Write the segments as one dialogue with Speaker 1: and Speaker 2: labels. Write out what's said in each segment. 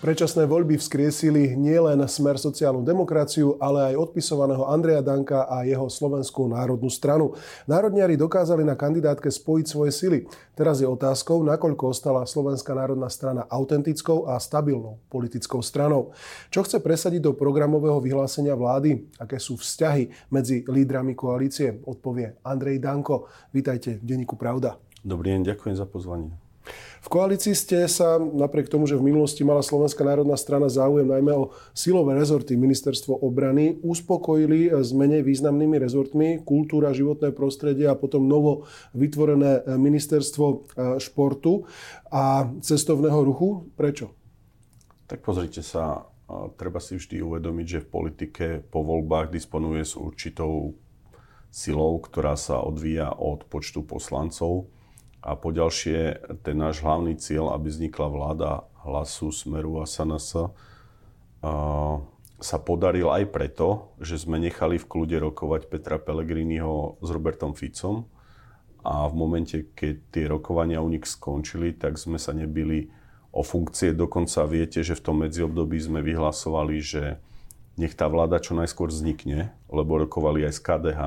Speaker 1: Predčasné voľby vzkriesili nielen smer sociálnu demokraciu, ale aj odpisovaného Andreja Danka a jeho Slovenskú národnú stranu. Národniari dokázali na kandidátke spojiť svoje sily. Teraz je otázkou, nakoľko ostala Slovenská národná strana autentickou a stabilnou politickou stranou. Čo chce presadiť do programového vyhlásenia vlády? Aké sú vzťahy medzi lídrami koalície? Odpovie Andrej Danko. Vítajte v denníku Pravda.
Speaker 2: Dobrý deň, ďakujem za pozvanie.
Speaker 1: V koalícii ste sa, napriek tomu, že v minulosti mala Slovenská národná strana záujem najmä o silové rezorty, ministerstvo obrany, uspokojili s menej významnými rezortmi kultúra, životné prostredie a potom novo vytvorené ministerstvo e, športu a cestovného ruchu. Prečo?
Speaker 2: Tak pozrite sa, treba si vždy uvedomiť, že v politike po voľbách disponuje s určitou silou, ktorá sa odvíja od počtu poslancov a poďalšie, ten náš hlavný cieľ, aby vznikla vláda hlasu, smeru a SNS, sa podaril aj preto, že sme nechali v kľude rokovať Petra Pellegriniho s Robertom Ficom a v momente, keď tie rokovania u nich skončili, tak sme sa nebili o funkcie. Dokonca viete, že v tom medziobdobí sme vyhlasovali, že nech tá vláda čo najskôr vznikne, lebo rokovali aj z KDH,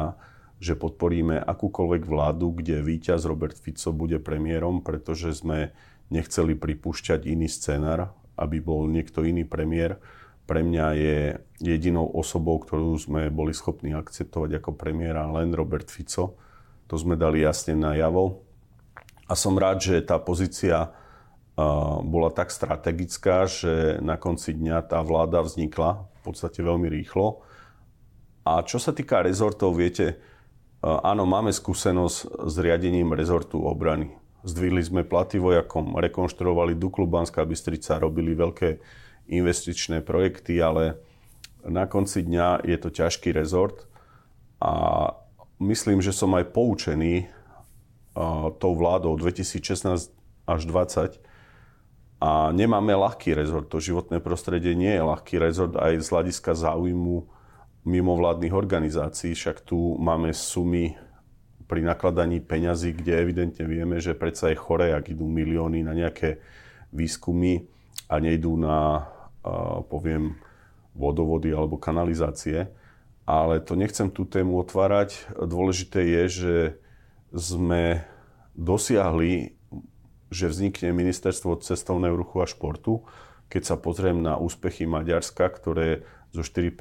Speaker 2: že podporíme akúkoľvek vládu, kde víťaz Robert Fico bude premiérom, pretože sme nechceli pripúšťať iný scenár, aby bol niekto iný premiér. Pre mňa je jedinou osobou, ktorú sme boli schopní akceptovať ako premiéra len Robert Fico. To sme dali jasne najavo. A som rád, že tá pozícia bola tak strategická, že na konci dňa tá vláda vznikla v podstate veľmi rýchlo. A čo sa týka rezortov, viete, Áno, máme skúsenosť s riadením rezortu obrany. Zdvihli sme platy vojakom, rekonštruovali Duklu Banská Bystrica, robili veľké investičné projekty, ale na konci dňa je to ťažký rezort a myslím, že som aj poučený tou vládou 2016 až 2020 a nemáme ľahký rezort. To životné prostredie nie je ľahký rezort aj z hľadiska záujmu mimovládnych organizácií, však tu máme sumy pri nakladaní peňazí, kde evidentne vieme, že predsa je chore, ak idú milióny na nejaké výskumy a nejdú na, poviem, vodovody alebo kanalizácie. Ale to nechcem tú tému otvárať. Dôležité je, že sme dosiahli, že vznikne ministerstvo cestovného ruchu a športu. Keď sa pozriem na úspechy Maďarska, ktoré zo 4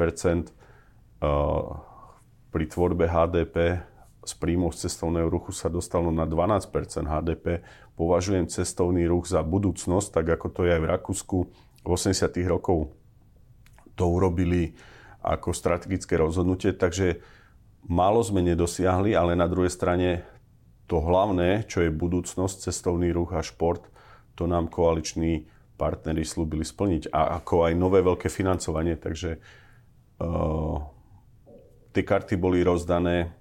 Speaker 2: pri tvorbe HDP z príjmov z cestovného ruchu sa dostalo na 12% HDP. Považujem cestovný ruch za budúcnosť, tak ako to je aj v Rakúsku. V 80. rokov to urobili ako strategické rozhodnutie, takže málo sme nedosiahli, ale na druhej strane to hlavné, čo je budúcnosť, cestovný ruch a šport, to nám koaliční partnery slúbili splniť. A ako aj nové veľké financovanie, takže uh, tie karty boli rozdané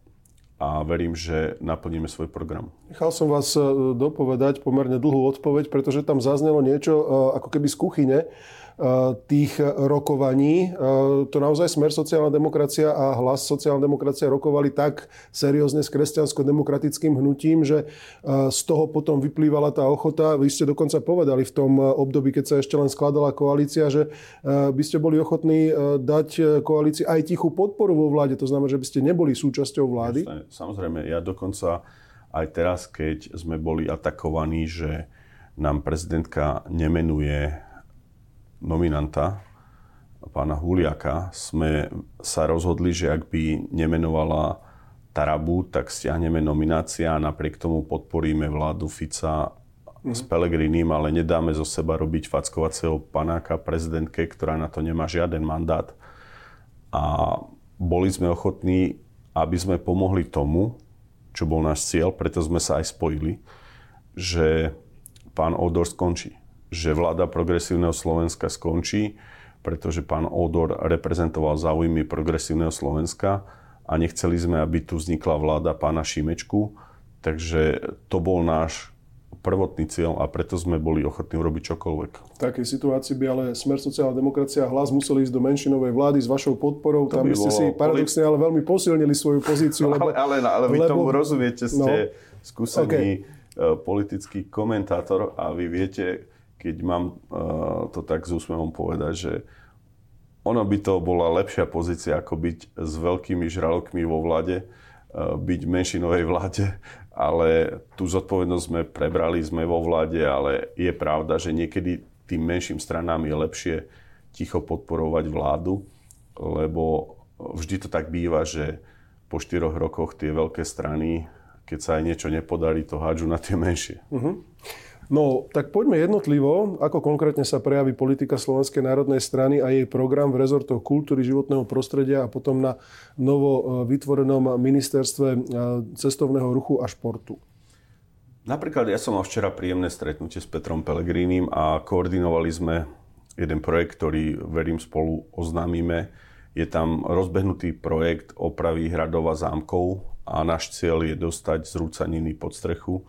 Speaker 2: a verím, že naplníme svoj program.
Speaker 1: Nechal som vás e, dopovedať pomerne dlhú odpoveď, pretože tam zaznelo niečo e, ako keby z kuchyne tých rokovaní. Eh, to naozaj Smer sociálna demokracia a hlas sociálna demokracia rokovali tak seriózne s kresťansko-demokratickým hnutím, že eh, z toho potom vyplývala tá ochota. Vy ste dokonca povedali v tom období, keď sa ešte len skladala koalícia, že by ste boli ochotní dať koalícii aj tichú podporu vo vláde. To znamená, že by ste neboli súčasťou vlády.
Speaker 2: Samozrejme, ja dokonca aj teraz, keď sme boli atakovaní, že nám prezidentka nemenuje nominanta, pána Huliaka, sme sa rozhodli, že ak by nemenovala Tarabu, tak stiahneme nominácia a napriek tomu podporíme vládu Fica mm. s Pelegrinim, ale nedáme zo seba robiť fackovacieho panáka prezidentke, ktorá na to nemá žiaden mandát. A boli sme ochotní, aby sme pomohli tomu, čo bol náš cieľ, preto sme sa aj spojili, že pán Odor skončí že vláda progresívneho Slovenska skončí, pretože pán Odor reprezentoval záujmy progresívneho Slovenska a nechceli sme, aby tu vznikla vláda pána Šimečku. Takže to bol náš prvotný cieľ a preto sme boli ochotní urobiť čokoľvek.
Speaker 1: V takej situácii by ale Smer sociálna demokracia a hlas museli ísť do menšinovej vlády s vašou podporou. To Tam by, ste si paradoxne ale veľmi posilnili svoju pozíciu.
Speaker 2: Lebo, ale, ale, ale vy lebo, tomu rozumiete, ste no, skúsený okay. Eh, politický komentátor a vy viete, keď mám uh, to tak s úsmevom povedať, že ono by to bola lepšia pozícia, ako byť s veľkými žralokmi vo vláde, uh, byť menšinovej vláde, ale tú zodpovednosť sme prebrali, sme vo vláde, ale je pravda, že niekedy tým menším stranám je lepšie ticho podporovať vládu, lebo vždy to tak býva, že po štyroch rokoch tie veľké strany, keď sa aj niečo nepodarí, to hádžu na tie menšie. Uh-huh.
Speaker 1: No, tak poďme jednotlivo, ako konkrétne sa prejaví politika Slovenskej národnej strany a jej program v rezortoch kultúry, životného prostredia a potom na novo e, vytvorenom ministerstve e, cestovného ruchu a športu.
Speaker 2: Napríklad ja som mal včera príjemné stretnutie s Petrom Pelegrínim a koordinovali sme jeden projekt, ktorý, verím, spolu oznámime. Je tam rozbehnutý projekt opravy hradov a zámkov a náš cieľ je dostať z rúcaniny pod strechu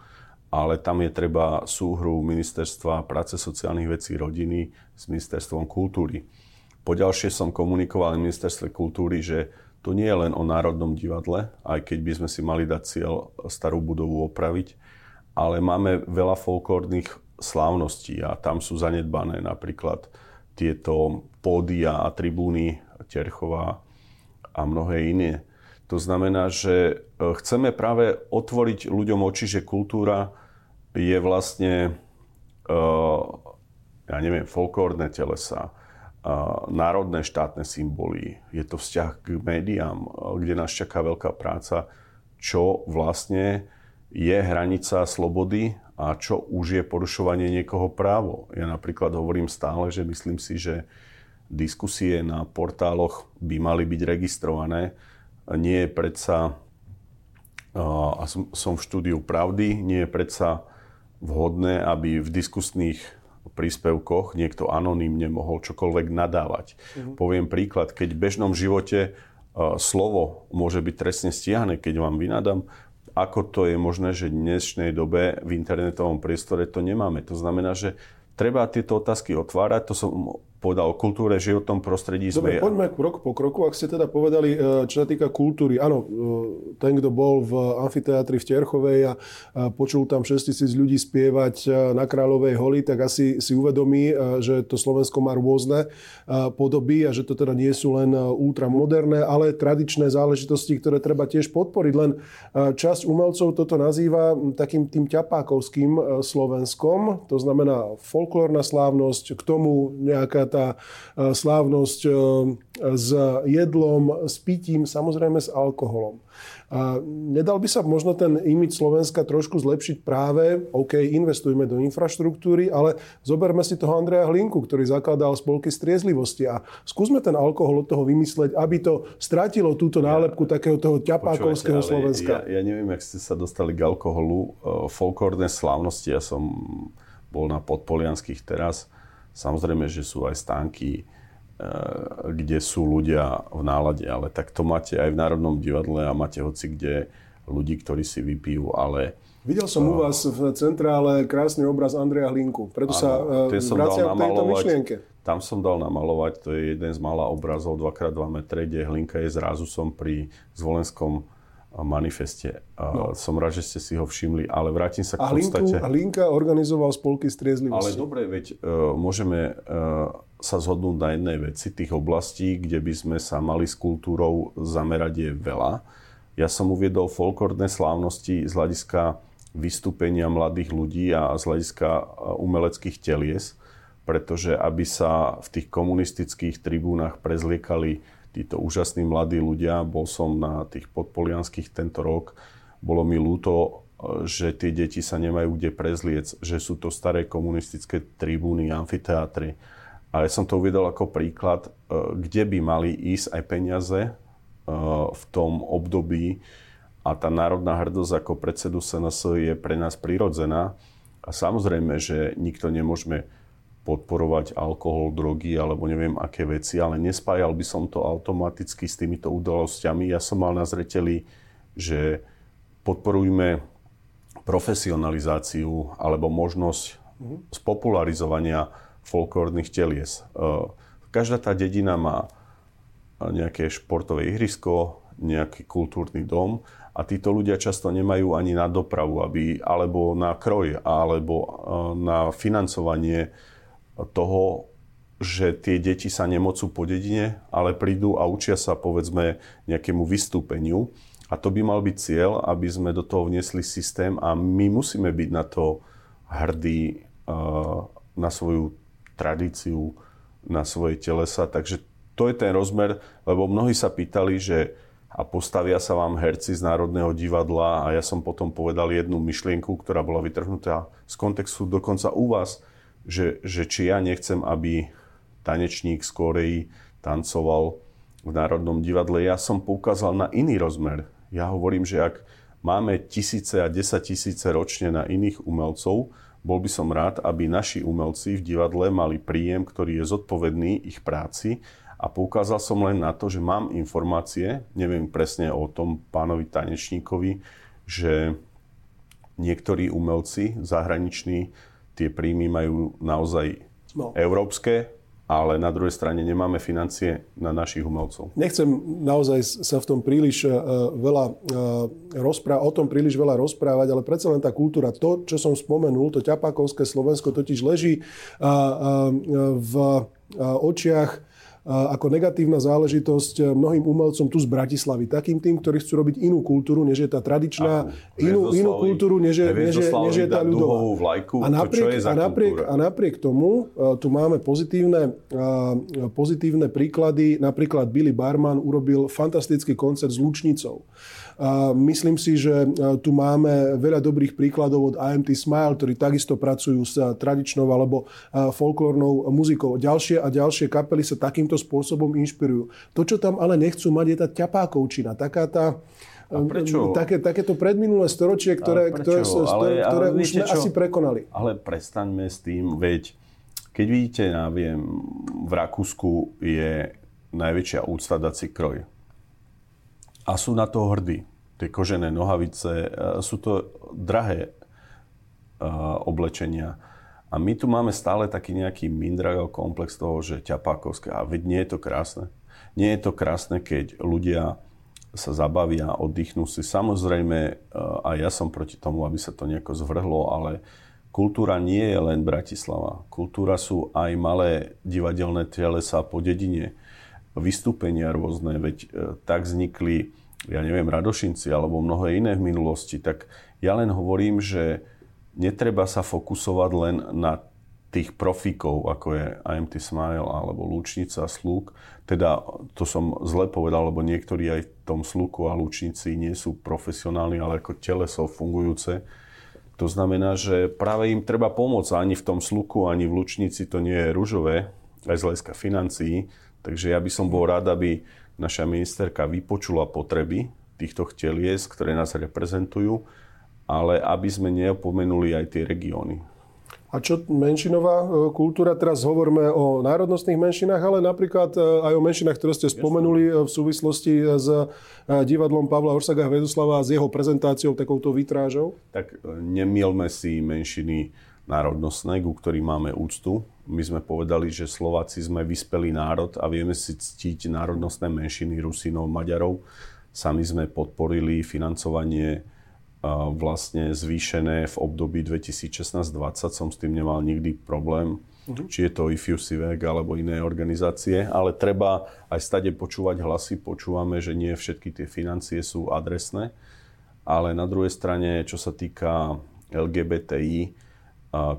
Speaker 2: ale tam je treba súhru Ministerstva práce, sociálnych vecí, rodiny s Ministerstvom kultúry. Poďalšie som komunikoval na Ministerstve kultúry, že to nie je len o Národnom divadle, aj keď by sme si mali dať cieľ starú budovu opraviť, ale máme veľa folklórnych slávností a tam sú zanedbané napríklad tieto pódia a tribúny Terchová a mnohé iné. To znamená, že e, chceme práve otvoriť ľuďom oči, že kultúra je vlastne, uh, ja neviem, folklórne telesa, uh, národné štátne symboly, je to vzťah k médiám, uh, kde nás čaká veľká práca, čo vlastne je hranica slobody a čo už je porušovanie niekoho právo. Ja napríklad hovorím stále, že myslím si, že diskusie na portáloch by mali byť registrované. Nie je predsa, a som v štúdiu pravdy, nie je predsa vhodné, aby v diskusných príspevkoch niekto anonymne mohol čokoľvek nadávať. Mm-hmm. Poviem príklad, keď v bežnom živote uh, slovo môže byť trestne stiahne, keď vám vynadám, ako to je možné, že v dnešnej dobe v internetovom priestore to nemáme. To znamená, že treba tieto otázky otvárať. To som povedal o kultúre, životnom prostredí.
Speaker 1: Dobre, sme... poďme krok po kroku. Ak ste teda povedali, e, čo sa týka kultúry. Áno, e, ten, kto bol v amfiteátri v Terchovej a počul tam 6 tisíc ľudí spievať e, na Kráľovej holi, tak asi si uvedomí, že to Slovensko má rôzne podoby a že to teda nie sú len ultramoderné, ale tradičné záležitosti, ktoré treba tiež podporiť. Len časť umelcov toto nazýva takým tým ťapákovským Slovenskom. To znamená folklórna slávnosť, k tomu nejaká tá e, slávnosť e, s jedlom, s pitím, samozrejme s alkoholom. A nedal by sa možno ten imič Slovenska trošku zlepšiť práve, OK, investujme do infraštruktúry, ale zoberme si toho Andreja Hlinku, ktorý zakladal spolky striezlivosti a skúsme ten alkohol od toho vymysleť, aby to strátilo túto nálepku ja, takého toho ťapákovského Slovenska.
Speaker 2: Ja, ja neviem, ak ste sa dostali k alkoholu. E, folklórne slávnosti, ja som bol na podpolianských teraz Samozrejme, že sú aj stánky, e, kde sú ľudia v nálade, ale tak to máte aj v Národnom divadle a máte hoci kde ľudí, ktorí si vypijú, ale...
Speaker 1: Videl som u vás v centrále krásny obraz Andreja Hlinku, preto ano, sa uh, vraciam k tejto myšlienke.
Speaker 2: Tam som dal namalovať, to je jeden z mála obrazov 2x2 metre, kde Hlinka je zrazu som pri Zvolenskom manifeste. No. Som rád, že ste si ho všimli, ale vrátim sa k a podstate...
Speaker 1: A Hlinka organizoval spolky striezlivosti.
Speaker 2: Ale dobre, veď uh, môžeme uh, sa zhodnúť na jednej veci. Tých oblastí, kde by sme sa mali s kultúrou zamerať je veľa. Ja som uviedol folklórne slávnosti z hľadiska vystúpenia mladých ľudí a z hľadiska umeleckých telies, pretože aby sa v tých komunistických tribúnach prezliekali títo úžasní mladí ľudia. Bol som na tých podpolianských tento rok. Bolo mi ľúto, že tie deti sa nemajú kde prezliec, že sú to staré komunistické tribúny, amfiteátry. A ja som to uvedol ako príklad, e, kde by mali ísť aj peniaze e, v tom období a tá národná hrdosť ako predsedu SNS je pre nás prirodzená. A samozrejme, že nikto nemôžeme podporovať alkohol, drogy alebo neviem aké veci, ale nespájal by som to automaticky s týmito udalosťami. Ja som mal na zreteli, že podporujme profesionalizáciu alebo možnosť spopularizovania folklórnych telies. E, každá tá dedina má nejaké športové ihrisko, nejaký kultúrny dom a títo ľudia často nemajú ani na dopravu, aby, alebo na kroj, alebo e, na financovanie toho, že tie deti sa nemocú po dedine, ale prídu a učia sa povedzme nejakému vystúpeniu. A to by mal byť cieľ, aby sme do toho vnesli systém a my musíme byť na to hrdí, e, na svoju tradíciu, na svoje telesa. Takže to je ten rozmer, lebo mnohí sa pýtali, že a postavia sa vám herci z Národného divadla a ja som potom povedal jednu myšlienku, ktorá bola vytrhnutá z kontextu dokonca u vás, že, že či ja nechcem, aby tanečník z Koreji tancoval v Národnom divadle. Ja som poukázal na iný rozmer. Ja hovorím, že ak máme tisíce a desať tisíce ročne na iných umelcov, bol by som rád, aby naši umelci v divadle mali príjem, ktorý je zodpovedný ich práci a poukázal som len na to, že mám informácie, neviem presne o tom pánovi tanečníkovi, že niektorí umelci zahraniční tie príjmy majú naozaj no. európske, ale na druhej strane nemáme financie na našich umelcov.
Speaker 1: Nechcem naozaj sa v tom príliš uh, veľa uh, rozprávať, o tom príliš veľa rozprávať, ale predsa len tá kultúra, to, čo som spomenul, to ťapákovské Slovensko totiž leží uh, v očiach ako negatívna záležitosť eh, mnohým umelcom tu z Bratislavy. Takým tým, ktorí chcú robiť inú kultúru, než je tá tradičná, Akú? inú, inú kultúru, než je, než je, než je tá ľudová.
Speaker 2: Vlajku, a, napriek, to a,
Speaker 1: napriek, a napriek tomu uh, tu máme pozitívne, uh, pozitívne príklady. Napríklad Billy Barman urobil fantastický koncert s Lučnicou. A myslím si, že tu máme veľa dobrých príkladov od AMT Smile, ktorí takisto pracujú s tradičnou alebo folklórnou muzikou. Ďalšie a ďalšie kapely sa takýmto spôsobom inšpirujú. To, čo tam ale nechcú mať, je tá ťapákovčina. Taká tá,
Speaker 2: prečo?
Speaker 1: Také, takéto predminulé storočie, ktoré, ktoré, ale, ktoré ale už sme čo? asi prekonali.
Speaker 2: Ale prestaňme s tým, veď keď vidíte, ja viem, v Rakúsku je najväčšia úcta daci kroj a sú na to hrdí. Tie kožené nohavice, e, sú to drahé e, oblečenia. A my tu máme stále taký nejaký mindragel komplex toho, že ťapákovské. A veď nie je to krásne. Nie je to krásne, keď ľudia sa zabavia, oddychnú si. Samozrejme, e, a ja som proti tomu, aby sa to nejako zvrhlo, ale kultúra nie je len Bratislava. Kultúra sú aj malé divadelné telesa po dedine vystúpenia rôzne, veď e, tak vznikli, ja neviem, Radošinci alebo mnohé iné v minulosti, tak ja len hovorím, že netreba sa fokusovať len na tých profíkov, ako je IMT Smile alebo Lúčnica, Slúk. Teda to som zle povedal, lebo niektorí aj v tom Slúku a Lúčnici nie sú profesionálni, ale ako teleso fungujúce. To znamená, že práve im treba pomôcť. Ani v tom Sluku, ani v Lučnici to nie je ružové, aj z hľadiska financií. Takže ja by som bol rád, aby naša ministerka vypočula potreby týchto chtelies, ktoré nás reprezentujú, ale aby sme neopomenuli aj tie regióny.
Speaker 1: A čo menšinová e, kultúra? Teraz hovoríme o národnostných menšinách, ale napríklad e, aj o menšinách, ktoré ste spomenuli e, v súvislosti s divadlom Pavla Orsaga Hvedoslava a s jeho prezentáciou, takouto vitrážou.
Speaker 2: Tak nemielme si menšiny národnostné, ku ktorým máme úctu my sme povedali, že Slováci sme vyspelý národ a vieme si ctiť národnostné menšiny Rusinov, Maďarov. Sami sme podporili financovanie vlastne zvýšené v období 2016-2020. Som s tým nemal nikdy problém. Uh-huh. Či je to IFUSIVEG alebo iné organizácie. Ale treba aj stade počúvať hlasy. Počúvame, že nie všetky tie financie sú adresné. Ale na druhej strane, čo sa týka LGBTI,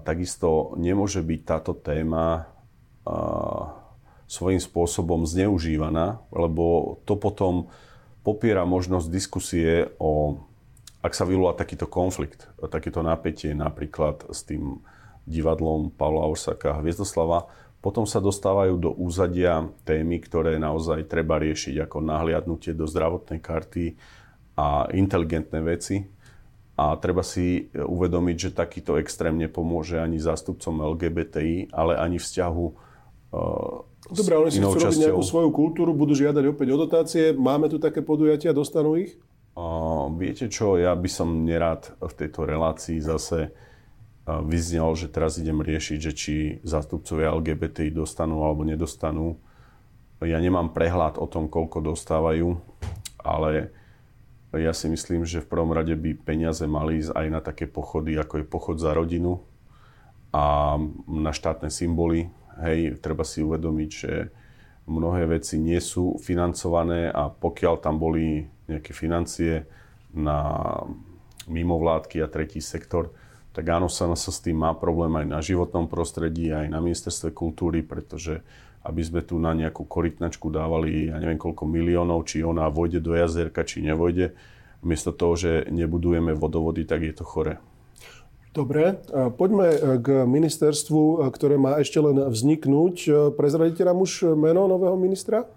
Speaker 2: takisto nemôže byť táto téma svojím spôsobom zneužívaná, lebo to potom popiera možnosť diskusie o, ak sa vyvolá takýto konflikt, takéto napätie napríklad s tým divadlom Pavla Orsaka a Hviezdoslava, potom sa dostávajú do úzadia témy, ktoré naozaj treba riešiť, ako nahliadnutie do zdravotnej karty a inteligentné veci, a treba si uvedomiť, že takýto extrém nepomôže ani zástupcom LGBTI, ale ani vzťahu uh,
Speaker 1: Dobre, oni si chcú časťou. robiť nejakú svoju kultúru, budú žiadať opäť o dotácie. Máme tu také podujatia, dostanú ich?
Speaker 2: Uh, viete čo, ja by som nerád v tejto relácii zase uh, vyznel, že teraz idem riešiť, že či zástupcovia LGBTI dostanú alebo nedostanú. Ja nemám prehľad o tom, koľko dostávajú, ale Ja si myslím, že v prvom rade by peniaze mali ísť aj na také pochody, ako je pochod za rodinu a na štátne symboly. Hej, treba si uvedomiť, že mnohé veci nie sú financované a pokiaľ tam boli nejaké financie na mimovládky a tretí sektor, tak áno, sa s tým má problém aj na životnom prostredí, aj na ministerstve kultúry, pretože aby sme tu na nejakú korytnačku dávali, ja neviem koľko miliónov, či ona vojde do jazierka, či nevojde. Miesto toho, že nebudujeme vodovody, tak je to chore.
Speaker 1: Dobre, poďme e, k ministerstvu, e, ktoré má ešte len vzniknúť. E, prezradíte nám už meno nového ministra?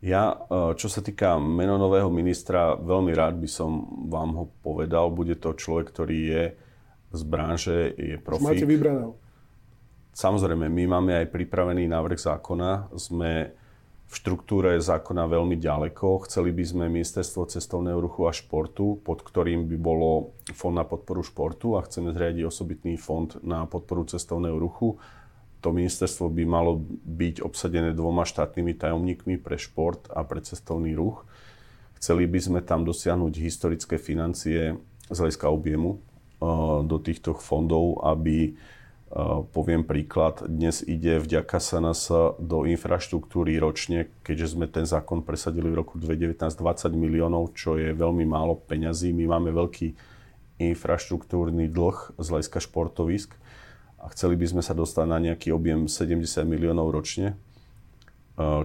Speaker 2: Ja, čo sa týka meno nového ministra, veľmi rád by som vám ho povedal. Bude to človek, ktorý je z branže, je profík.
Speaker 1: Máte vybraného.
Speaker 2: Samozrejme, my máme aj pripravený návrh zákona. Sme v štruktúre zákona veľmi ďaleko. Chceli by sme ministerstvo cestovného ruchu a športu, pod ktorým by bolo fond na podporu športu a chceme zriadiť osobitný fond na podporu cestovného ruchu. To ministerstvo by malo byť obsadené dvoma štátnymi tajomníkmi pre šport a pre cestovný ruch. Chceli by sme tam dosiahnuť historické financie z hľadiska objemu eh, do týchto fondov, aby Poviem príklad, dnes ide vďaka SNS do infraštruktúry ročne, keďže sme ten zákon presadili v roku 2019 20 miliónov, čo je veľmi málo peňazí. My máme veľký infraštruktúrny dlh z hľadiska športovisk a chceli by sme sa dostať na nejaký objem 70 miliónov ročne,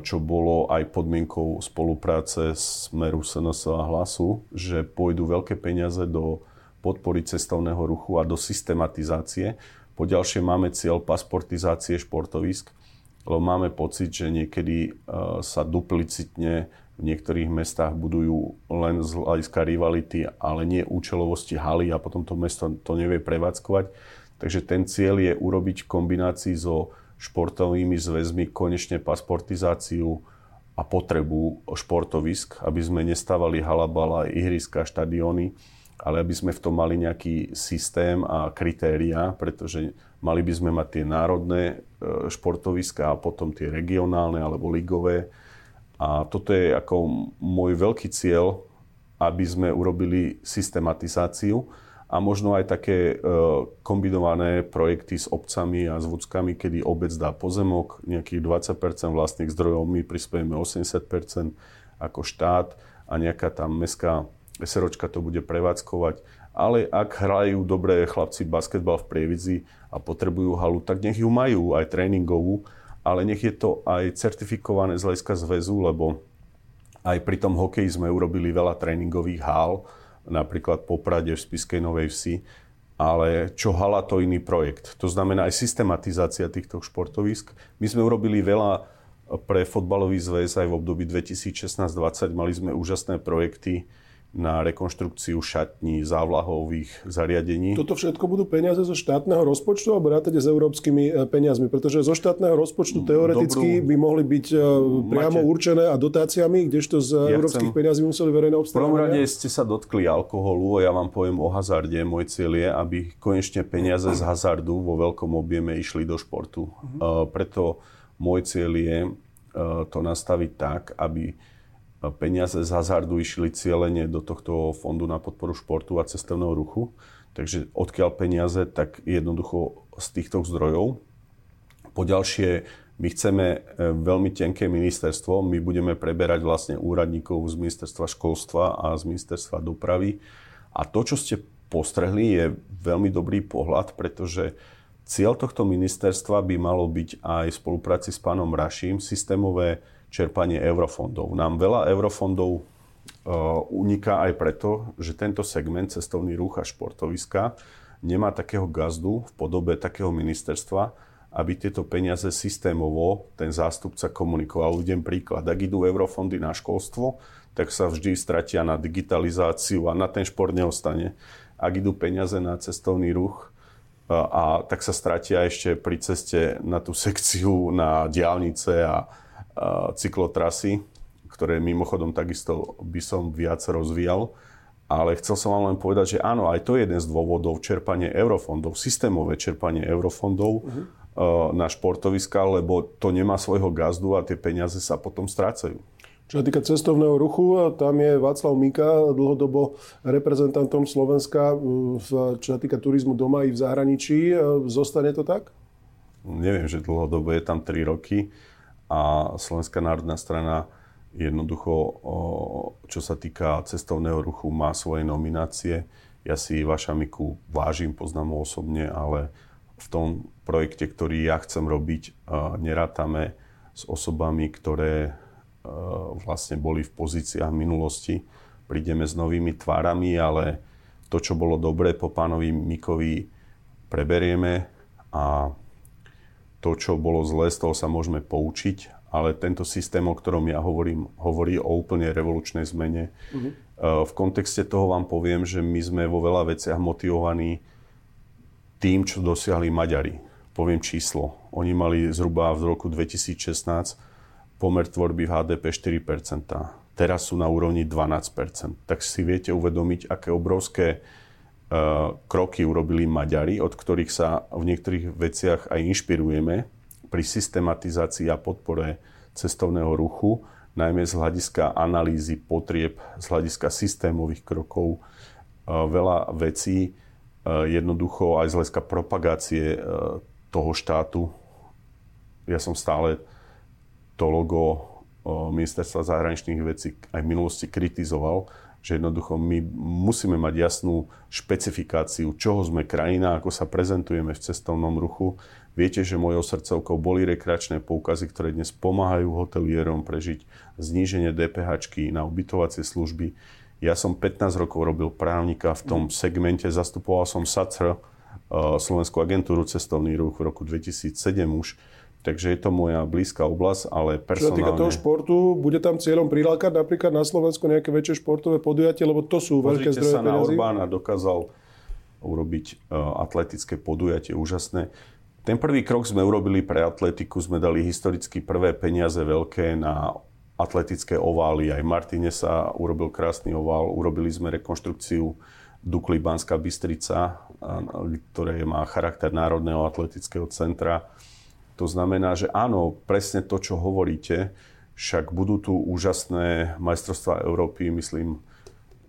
Speaker 2: čo bolo aj podmienkou spolupráce Smeru SNS a Hlasu, že pôjdu veľké peniaze do podpory cestovného ruchu a do systematizácie Poďalšie máme cieľ pasportizácie športovisk, lebo máme pocit, že niekedy e, sa duplicitne v niektorých mestách budujú len z hľadiska rivality, ale nie účelovosti haly a potom to mesto to nevie prevádzkovať. Takže ten cieľ je urobiť kombinácii so športovými zväzmi konečne pasportizáciu a potrebu športovisk, aby sme nestávali halabala, ihriska, štadióny, ale aby sme v tom mali nejaký systém a kritéria, pretože mali by sme mať tie národné e, športoviska a potom tie regionálne alebo ligové. A toto je ako môj veľký cieľ, aby sme urobili systematizáciu a možno aj také e, kombinované projekty s obcami a s vúckami, kedy obec dá pozemok, nejakých 20 vlastných zdrojov, my prispiejeme 80% ako štát a nejaká tam mestská SROčka to bude prevádzkovať. Ale ak hrajú dobré chlapci basketbal v Prievidzi a potrebujú halu, tak nech ju majú aj tréningovú, ale nech je to aj certifikované z hľadiska zväzu, lebo aj pri tom hokeji sme urobili veľa tréningových hál, napríklad po Prade v Spiskej Novej Vsi, ale čo hala to iný projekt. To znamená aj systematizácia týchto športovisk. My sme urobili veľa pre fotbalový zväz aj v období 2016-2020. Mali sme úžasné projekty, na rekonštrukciu šatní, závlahových zariadení.
Speaker 1: Toto všetko budú peniaze zo štátneho rozpočtu alebo rátate s európskymi e, peniazmi? Pretože zo štátneho rozpočtu teoreticky Dobrú, by mohli byť e, priamo máte, určené a dotáciami, kdežto z ja európskych chcem, peniazí museli verejné obstarávania.
Speaker 2: V prvom rade ste sa dotkli alkoholu a ja vám poviem o hazarde. Môj cieľ je, aby konečne peniaze z hazardu vo veľkom objeme išli do športu. Uh-huh. Uh, preto môj cieľ je uh, to nastaviť tak, aby peniaze z hazardu išli cieľene do tohto fondu na podporu športu a cestovného ruchu. Takže odkiaľ peniaze, tak jednoducho z týchto zdrojov. Poďalšie, my chceme e, veľmi tenké ministerstvo. My budeme preberať vlastne úradníkov z ministerstva školstva a z ministerstva dopravy. A to, čo ste postrehli, je veľmi dobrý pohľad, pretože cieľ tohto ministerstva by malo byť aj v spolupráci s pánom Raším systémové čerpanie eurofondov. Nám veľa eurofondov uh, uniká aj preto, že tento segment cestovný ruch a športoviska nemá takého gazdu v podobe takého ministerstva, aby tieto peniaze systémovo ten zástupca komunikoval. Uvidím príklad. Ak idú eurofondy na školstvo, tak sa vždy stratia na digitalizáciu a na ten šport neostane. Ak idú peniaze na cestovný ruch, a, a tak sa stratia ešte pri ceste na tú sekciu na diálnice a, cyklotrasy, ktoré mimochodom takisto by som viac rozvíjal. Ale chcel som vám len povedať, že áno, aj to je jeden z dôvodov čerpanie eurofondov, systémové čerpanie eurofondov uh-huh. na športoviska, lebo to nemá svojho gazdu a tie peniaze sa potom strácajú.
Speaker 1: Čo sa týka cestovného ruchu, tam je Václav Mika dlhodobo reprezentantom Slovenska, čo sa týka turizmu doma i v zahraničí. Zostane to tak?
Speaker 2: Neviem, že dlhodobo je tam 3 roky a Slovenská národná strana jednoducho, čo sa týka cestovného ruchu, má svoje nominácie. Ja si Vašamiku vážim, poznám ho osobne, ale v tom projekte, ktorý ja chcem robiť, nerátame s osobami, ktoré vlastne boli v pozíciách minulosti. Prídeme s novými tvárami, ale to, čo bolo dobré po pánovi Mikovi, preberieme a to, čo bolo zlé, z toho sa môžeme poučiť, ale tento systém, o ktorom ja hovorím, hovorí o úplne revolučnej zmene. Uh-huh. V kontexte toho vám poviem, že my sme vo veľa veciach motivovaní tým, čo dosiahli Maďari. Poviem číslo. Oni mali zhruba v roku 2016 pomer tvorby v HDP 4%. Teraz sú na úrovni 12%. Tak si viete uvedomiť, aké obrovské kroky urobili Maďari, od ktorých sa v niektorých veciach aj inšpirujeme pri systematizácii a podpore cestovného ruchu, najmä z hľadiska analýzy potrieb, z hľadiska systémových krokov. Uh, veľa vecí uh, jednoducho aj z hľadiska propagácie toho štátu. Ja som stále to logo ministerstva zahraničných vecí aj v minulosti kritizoval, že jednoducho my musíme mať jasnú špecifikáciu, čoho sme krajina, ako sa prezentujeme v cestovnom ruchu. Viete, že mojou srdcovkou boli rekreačné poukazy, ktoré dnes pomáhajú hotelierom prežiť zníženie DPH na ubytovacie služby. Ja som 15 rokov robil právnika v tom segmente, zastupoval som SACR, Slovenskú agentúru cestovný ruch v roku 2007 už Takže je to moja blízka oblasť, ale personálne... Čo sa týka
Speaker 1: toho športu, bude tam cieľom prilákať napríklad na Slovensku nejaké väčšie športové podujatie, lebo to sú Pozrite veľké zdroje
Speaker 2: sa na Orbána dokázal urobiť uh, atletické podujatie úžasné. Ten prvý krok sme urobili pre atletiku, sme dali historicky prvé peniaze veľké na atletické ovály. Aj Martine sa urobil krásny ovál, urobili sme rekonštrukciu Dukly Banská Bystrica, ktoré má charakter Národného atletického centra to znamená, že áno, presne to, čo hovoríte, však budú tu úžasné majstrovstvá Európy, myslím,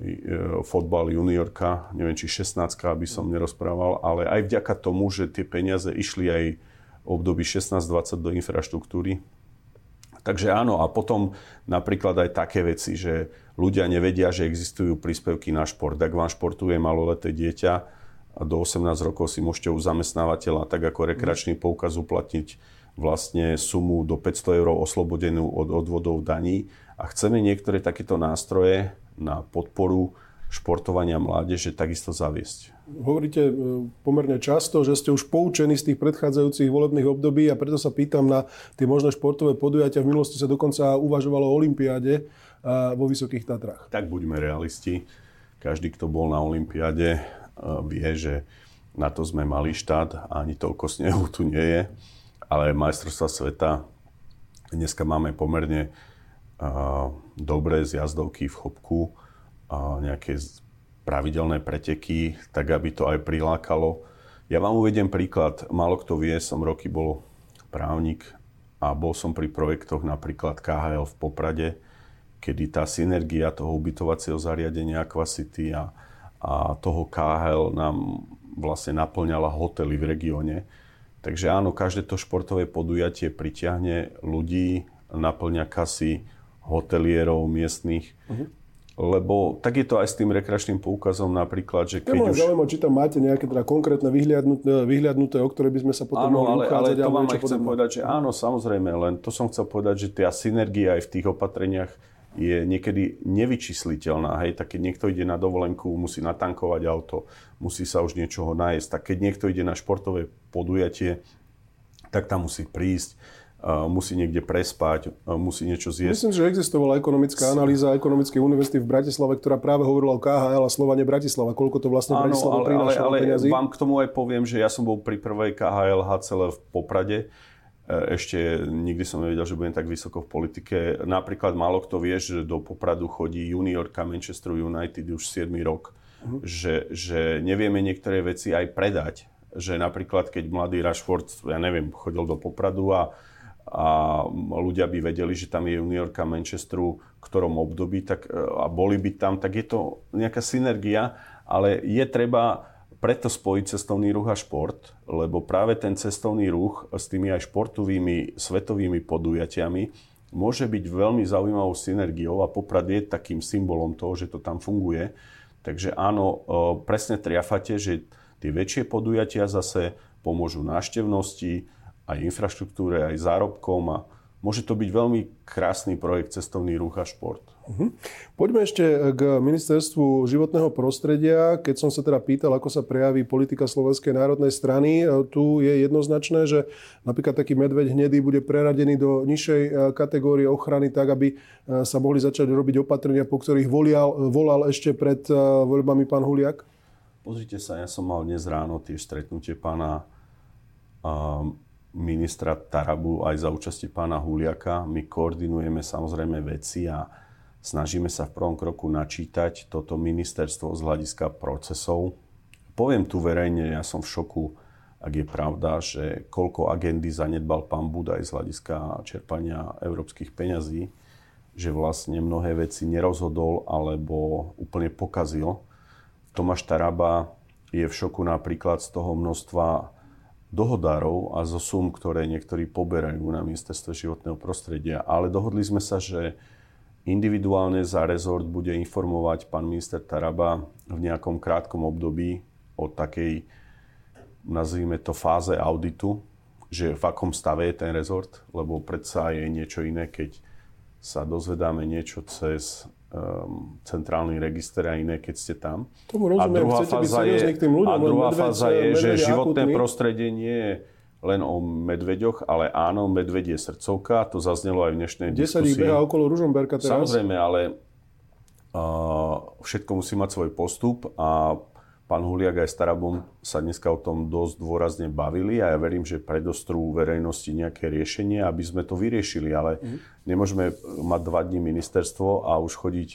Speaker 2: e, fotbal juniorka, neviem, či 16 aby som nerozprával, ale aj vďaka tomu, že tie peniaze išli aj v období 16-20 do infraštruktúry. Takže áno, a potom napríklad aj také veci, že ľudia nevedia, že existujú príspevky na šport. Ak vám športuje maloleté dieťa, a do 18 rokov si môžete u zamestnávateľa tak ako rekreačný poukaz uplatniť vlastne sumu do 500 eur oslobodenú od odvodov daní a chceme niektoré takéto nástroje na podporu športovania mládeže takisto zaviesť.
Speaker 1: Hovoríte e, pomerne často, že ste už poučení z tých predchádzajúcich volebných období a preto sa pýtam na tie možné športové podujatia. V minulosti sa dokonca uvažovalo o Olympiáde vo Vysokých Tatrách.
Speaker 2: Tak buďme realisti. Každý, kto bol na Olympiáde, vie, že na to sme malý štát a ani toľko snehu tu nie je. Ale majstrovstva sveta dneska máme pomerne uh, dobré zjazdovky v chopku, uh, nejaké pravidelné preteky, tak aby to aj prilákalo. Ja vám uvediem príklad. Málo kto vie, som roky bol právnik a bol som pri projektoch napríklad KHL v Poprade, kedy tá synergia toho ubytovacieho zariadenia Aquacity a a toho KHL nám vlastne naplňala hotely v regióne. Takže áno, každé to športové podujatie pritiahne ľudí, naplňa kasy hotelierov miestných. Uh-huh. Lebo tak je to aj s tým rekreačným poukazom napríklad, že
Speaker 1: keď ja už... zaujímavé, či tam máte nejaké teda konkrétne vyhliadnuté, vyhliadnuté, o ktoré by sme sa potom
Speaker 2: áno, mohli ale, ale to vám aj chcem povedať, že áno, samozrejme, len to som chcel povedať, že tá synergia aj v tých opatreniach je niekedy nevyčísliteľná. Hej, tak keď niekto ide na dovolenku, musí natankovať auto, musí sa už niečoho nájsť. Tak keď niekto ide na športové podujatie, tak tam musí prísť, musí niekde prespať, musí niečo zjesť.
Speaker 1: Myslím, že existovala ekonomická analýza ekonomickej univerzity v Bratislave, ktorá práve hovorila o KHL a Slovane Bratislava. Koľko to vlastne Áno, Bratislava prináša ale, ale, ale
Speaker 2: vám k tomu aj poviem, že ja som bol pri prvej KHL HCL v Poprade ešte nikdy som nevedel, že budem tak vysoko v politike. Napríklad málo kto vie, že do Popradu chodí juniorka Manchester United už 7 rok. Uh-huh. Že, že nevieme niektoré veci aj predať. Že napríklad, keď mladý Rashford, ja neviem, chodil do Popradu a, a ľudia by vedeli, že tam je juniorka Manchesteru v ktorom období tak, e, a boli by tam, tak je to nejaká synergia, ale je treba preto spojiť cestovný ruch a šport, lebo práve ten cestovný ruch s tými aj športovými svetovými podujatiami môže byť veľmi zaujímavou synergiou a Poprad je takým symbolom toho, že to tam funguje. Takže áno, e, presne triafate, že tie väčšie podujatia zase pomôžu návštevnosti, aj infraštruktúre, aj zárobkom a môže to byť veľmi krásny projekt cestovný ruch a šport. Uh-huh.
Speaker 1: Poďme ešte k ministerstvu životného prostredia. Keď som sa teda pýtal, ako sa prejaví politika Slovenskej národnej strany, e, tu je jednoznačné, že napríklad taký medveď hnedý bude preradený do nižšej e, kategórie ochrany tak, aby sa mohli začať robiť opatrenia, po ktorých volial, volal ešte pred voľbami pán Huliak?
Speaker 2: Pozrite sa, ja som mal dnes ráno tiež stretnutie pána um, ministra Tarabu aj za účasti pána Huliaka. My koordinujeme samozrejme veci a snažíme sa v prvom kroku načítať toto ministerstvo z hľadiska procesov. Poviem tu verejne, ja som v šoku, ak je pravda, že koľko agendy zanedbal pán Budaj z hľadiska čerpania európskych peňazí, že vlastne mnohé veci nerozhodol alebo úplne pokazil. Tomáš Taraba je v šoku napríklad z toho množstva dohodárov a zo sum, ktoré niektorí poberajú na ministerstve životného prostredia. Ale dohodli sme sa, že individuálne za rezort bude informovať pán minister Taraba v nejakom krátkom období o takej, nazvime to, fáze auditu, že v akom stave je ten rezort, lebo predsa je niečo iné, keď sa dozvedáme niečo cez um, centrálny register a iné, keď ste tam.
Speaker 1: Tomu rozumiem, a druhá
Speaker 2: chcete fáza byť je, k tým ľuďom. A druhá fáza je, že životné prostredie nie je len o medveďoch, ale áno, medveď je srdcovka, to zaznelo aj v dnešnej 10 diskusii. 10 ich
Speaker 1: beha okolo Ružomberka teraz.
Speaker 2: Samozrejme, ale uh, všetko musí mať svoj postup a pán Huliak aj Starabom sa dneska o tom dosť dôrazne bavili a ja verím, že predostrú verejnosti nejaké riešenie, aby sme to vyriešili, ale mm. nemôžeme mať dva dní ministerstvo a už chodiť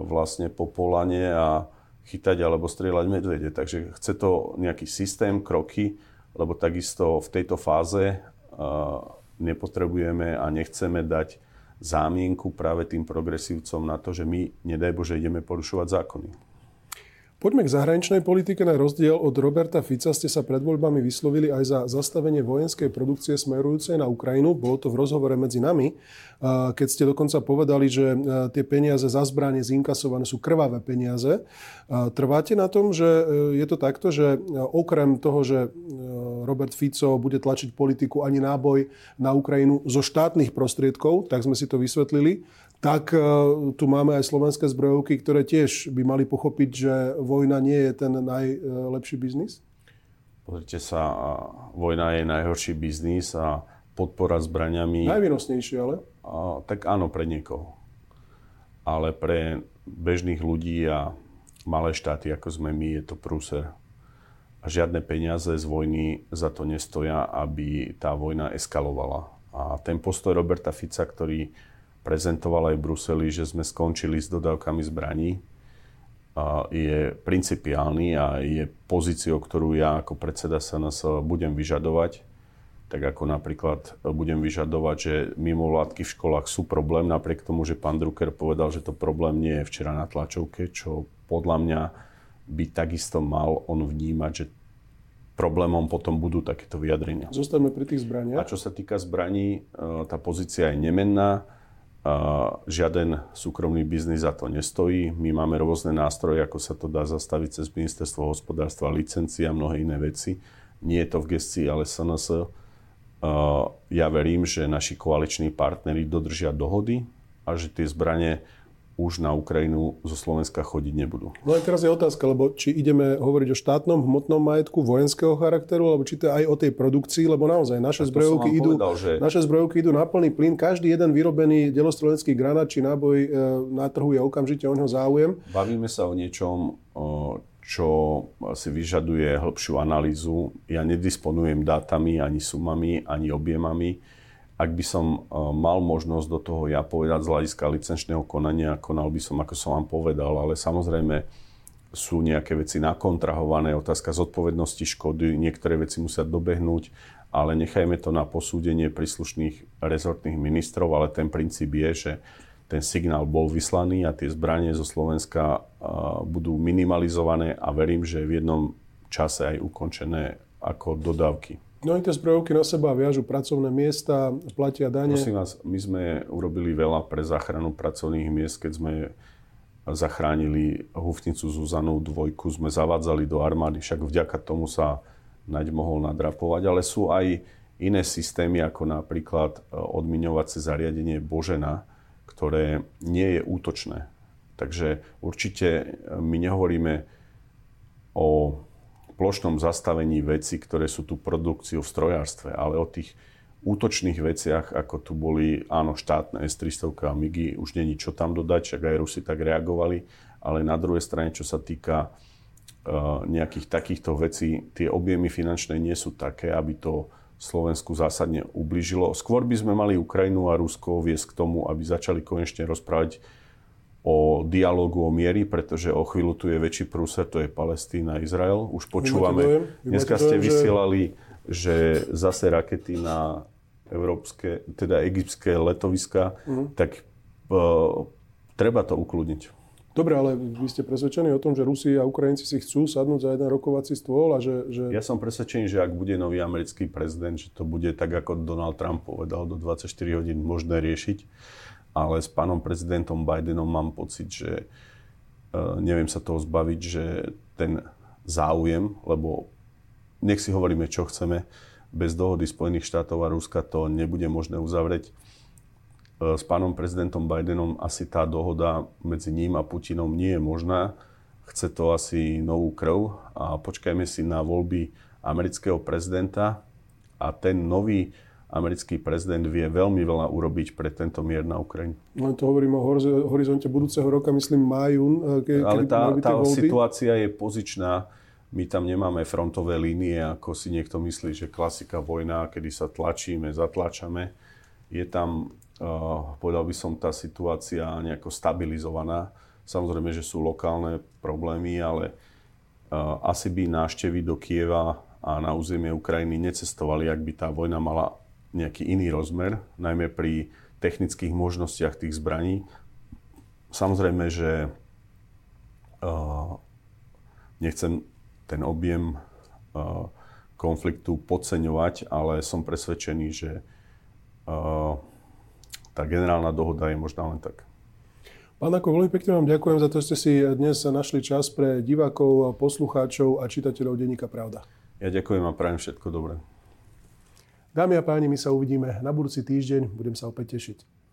Speaker 2: vlastne po polane a chytať alebo strieľať medvede. Takže chce to nejaký systém, kroky, lebo takisto v tejto fáze nepotrebujeme a nechceme dať zámienku práve tým progresívcom na to, že my, nedaj Bože, ideme porušovať zákony.
Speaker 1: Poďme k zahraničnej politike. Na rozdiel od Roberta Fica ste sa pred voľbami vyslovili aj za zastavenie vojenskej produkcie smerujúcej na Ukrajinu. Bolo to v rozhovore medzi nami, keď ste dokonca povedali, že tie peniaze za zbranie zinkasované sú krvavé peniaze. Trváte na tom, že e, je to takto, že okrem toho, že e, Robert Fico bude tlačiť politiku ani náboj na Ukrajinu zo štátnych prostriedkov, tak sme si to vysvetlili, tak e, tu máme aj slovenské zbrojovky, ktoré tiež by mali pochopiť, že vojna nie je ten najlepší biznis?
Speaker 2: Pozrite sa, vojna je najhorší biznis a podpora zbraniami...
Speaker 1: Najvýnosnejší ale?
Speaker 2: A, tak áno, pre niekoho. Ale pre bežných ľudí a malé štáty, ako sme my, je to prúser. A žiadne peniaze z vojny za to nestoja, aby tá vojna eskalovala. A ten postoj Roberta Fica, ktorý prezentoval aj v Bruseli, že sme skončili s dodávkami zbraní, je principiálny a je pozíciou, ktorú ja ako predseda SNS budem vyžadovať. Tak ako napríklad budem vyžadovať, že mimovládky v školách sú problém, napriek tomu, že pán Drucker povedal, že to problém nie je včera na tlačovke, čo podľa mňa by takisto mal on vnímať, že problémom potom budú takéto vyjadrenia.
Speaker 1: Zostaňme pri tých zbraniach.
Speaker 2: A čo sa týka zbraní, e, tá pozícia je nemenná žiaden súkromný biznis za to nestojí. My máme rôzne nástroje, ako sa to dá zastaviť cez ministerstvo hospodárstva, licencia a mnohé iné veci. Nie je to v gestii, ale SNS. Ja verím, že naši koaliční partnery dodržia dohody a že tie zbranie už na Ukrajinu zo Slovenska chodiť nebudú.
Speaker 1: No a teraz je otázka, lebo či ideme hovoriť o štátnom hmotnom majetku vojenského charakteru, alebo či to aj o tej produkcii, lebo naozaj naše zbrojovky idú, povedal, že... naše zbrojovky idú na plný plyn. Každý jeden vyrobený delostrelecký granát či náboj e, na trhu je okamžite o neho záujem.
Speaker 2: Bavíme sa o niečom, čo si vyžaduje hĺbšiu analýzu. Ja nedisponujem dátami, ani sumami, ani objemami ak by som e, mal možnosť do toho ja povedať z hľadiska licenčného konania, konal by som, ako som vám povedal, ale samozrejme sú nejaké veci nakontrahované, otázka zodpovednosti škody, niektoré veci musia dobehnúť ale nechajme to na posúdenie príslušných rezortných ministrov, ale ten princíp je, že ten signál bol vyslaný a tie zbranie zo Slovenska budú minimalizované a verím, že v jednom čase aj ukončené ako dodávky.
Speaker 1: No i tie zbrojovky na seba viažu pracovné miesta, platia dane.
Speaker 2: Prosím vás, my sme urobili veľa pre záchranu pracovných miest, keď sme zachránili hufnicu Zuzanu dvojku, sme zavádzali do armády, však vďaka tomu sa Naď mohol nadrapovať, ale sú aj iné systémy, ako napríklad e, odmiňovacie zariadenie Božena, ktoré nie je útočné. Takže určite e, my nehovoríme o plošnom zastavení veci, ktoré sú tu produkciou v strojárstve, ale o tých útočných veciach, ako tu boli, áno, štátne S-300 a MIGI, už není čo tam dodať, však aj Rusi tak reagovali, ale na druhej strane, čo sa týka Eh, nejakých takýchto vecí, tie objemy finančné nie sú také, aby to Slovensku zásadne ubližilo. Skôr by sme mali Ukrajinu a Rusko viesť k tomu, aby začali konečne rozprávať o dialogu o miery, pretože o chvíľu tu je väčší prúser, to je Palestína Izrael. Už počúvame, dneska ste vysielali, že zase rakety na európske, teda egyptské letoviska, uh-huh. tak uh, treba to ukludniť.
Speaker 1: Dobre, ale vy ste presvedčení o tom, že Rusi a Ukrajinci si chcú sadnúť za jeden rokovací stôl a že, že...
Speaker 2: Ja som presvedčený, že ak bude nový americký prezident, že to bude tak, ako Donald Trump povedal, do 24 hodín možné riešiť. Ale s pánom prezidentom Bidenom mám pocit, že uh, neviem sa toho zbaviť, že ten záujem, lebo nech si hovoríme, čo chceme, bez dohody Spojených štátov a Ruska to nebude možné uzavrieť E, s pánom prezidentom Bidenom asi tá dohoda medzi ním a Putinom nie je možná. Chce to asi novú krv a počkajme si na voľby amerického prezidenta a ten nový americký prezident vie veľmi veľa urobiť pre tento mier na Ukrajine.
Speaker 1: No to hovorím o horizonte budúceho roka, myslím májun.
Speaker 2: E, ke, Ale tá, tá situácia je pozičná. My tam nemáme frontové línie, ako si niekto myslí, že klasika vojna, kedy sa tlačíme, zatlačame. Je tam povedal by som, tá situácia nejako stabilizovaná. Samozrejme, že sú lokálne problémy, ale asi by návštevy do Kieva a na územie Ukrajiny necestovali, ak by tá vojna mala nejaký iný rozmer, najmä pri technických možnostiach tých zbraní. Samozrejme, že nechcem ten objem konfliktu podceňovať, ale som presvedčený, že tá generálna dohoda je možná len tak.
Speaker 1: Pán Ako, veľmi pekne vám ďakujem za to, že ste si dnes našli čas pre divákov, poslucháčov a čitateľov denníka Pravda.
Speaker 2: Ja ďakujem a prajem všetko dobré.
Speaker 1: Dámy a páni, my sa uvidíme na budúci týždeň. Budem sa opäť tešiť.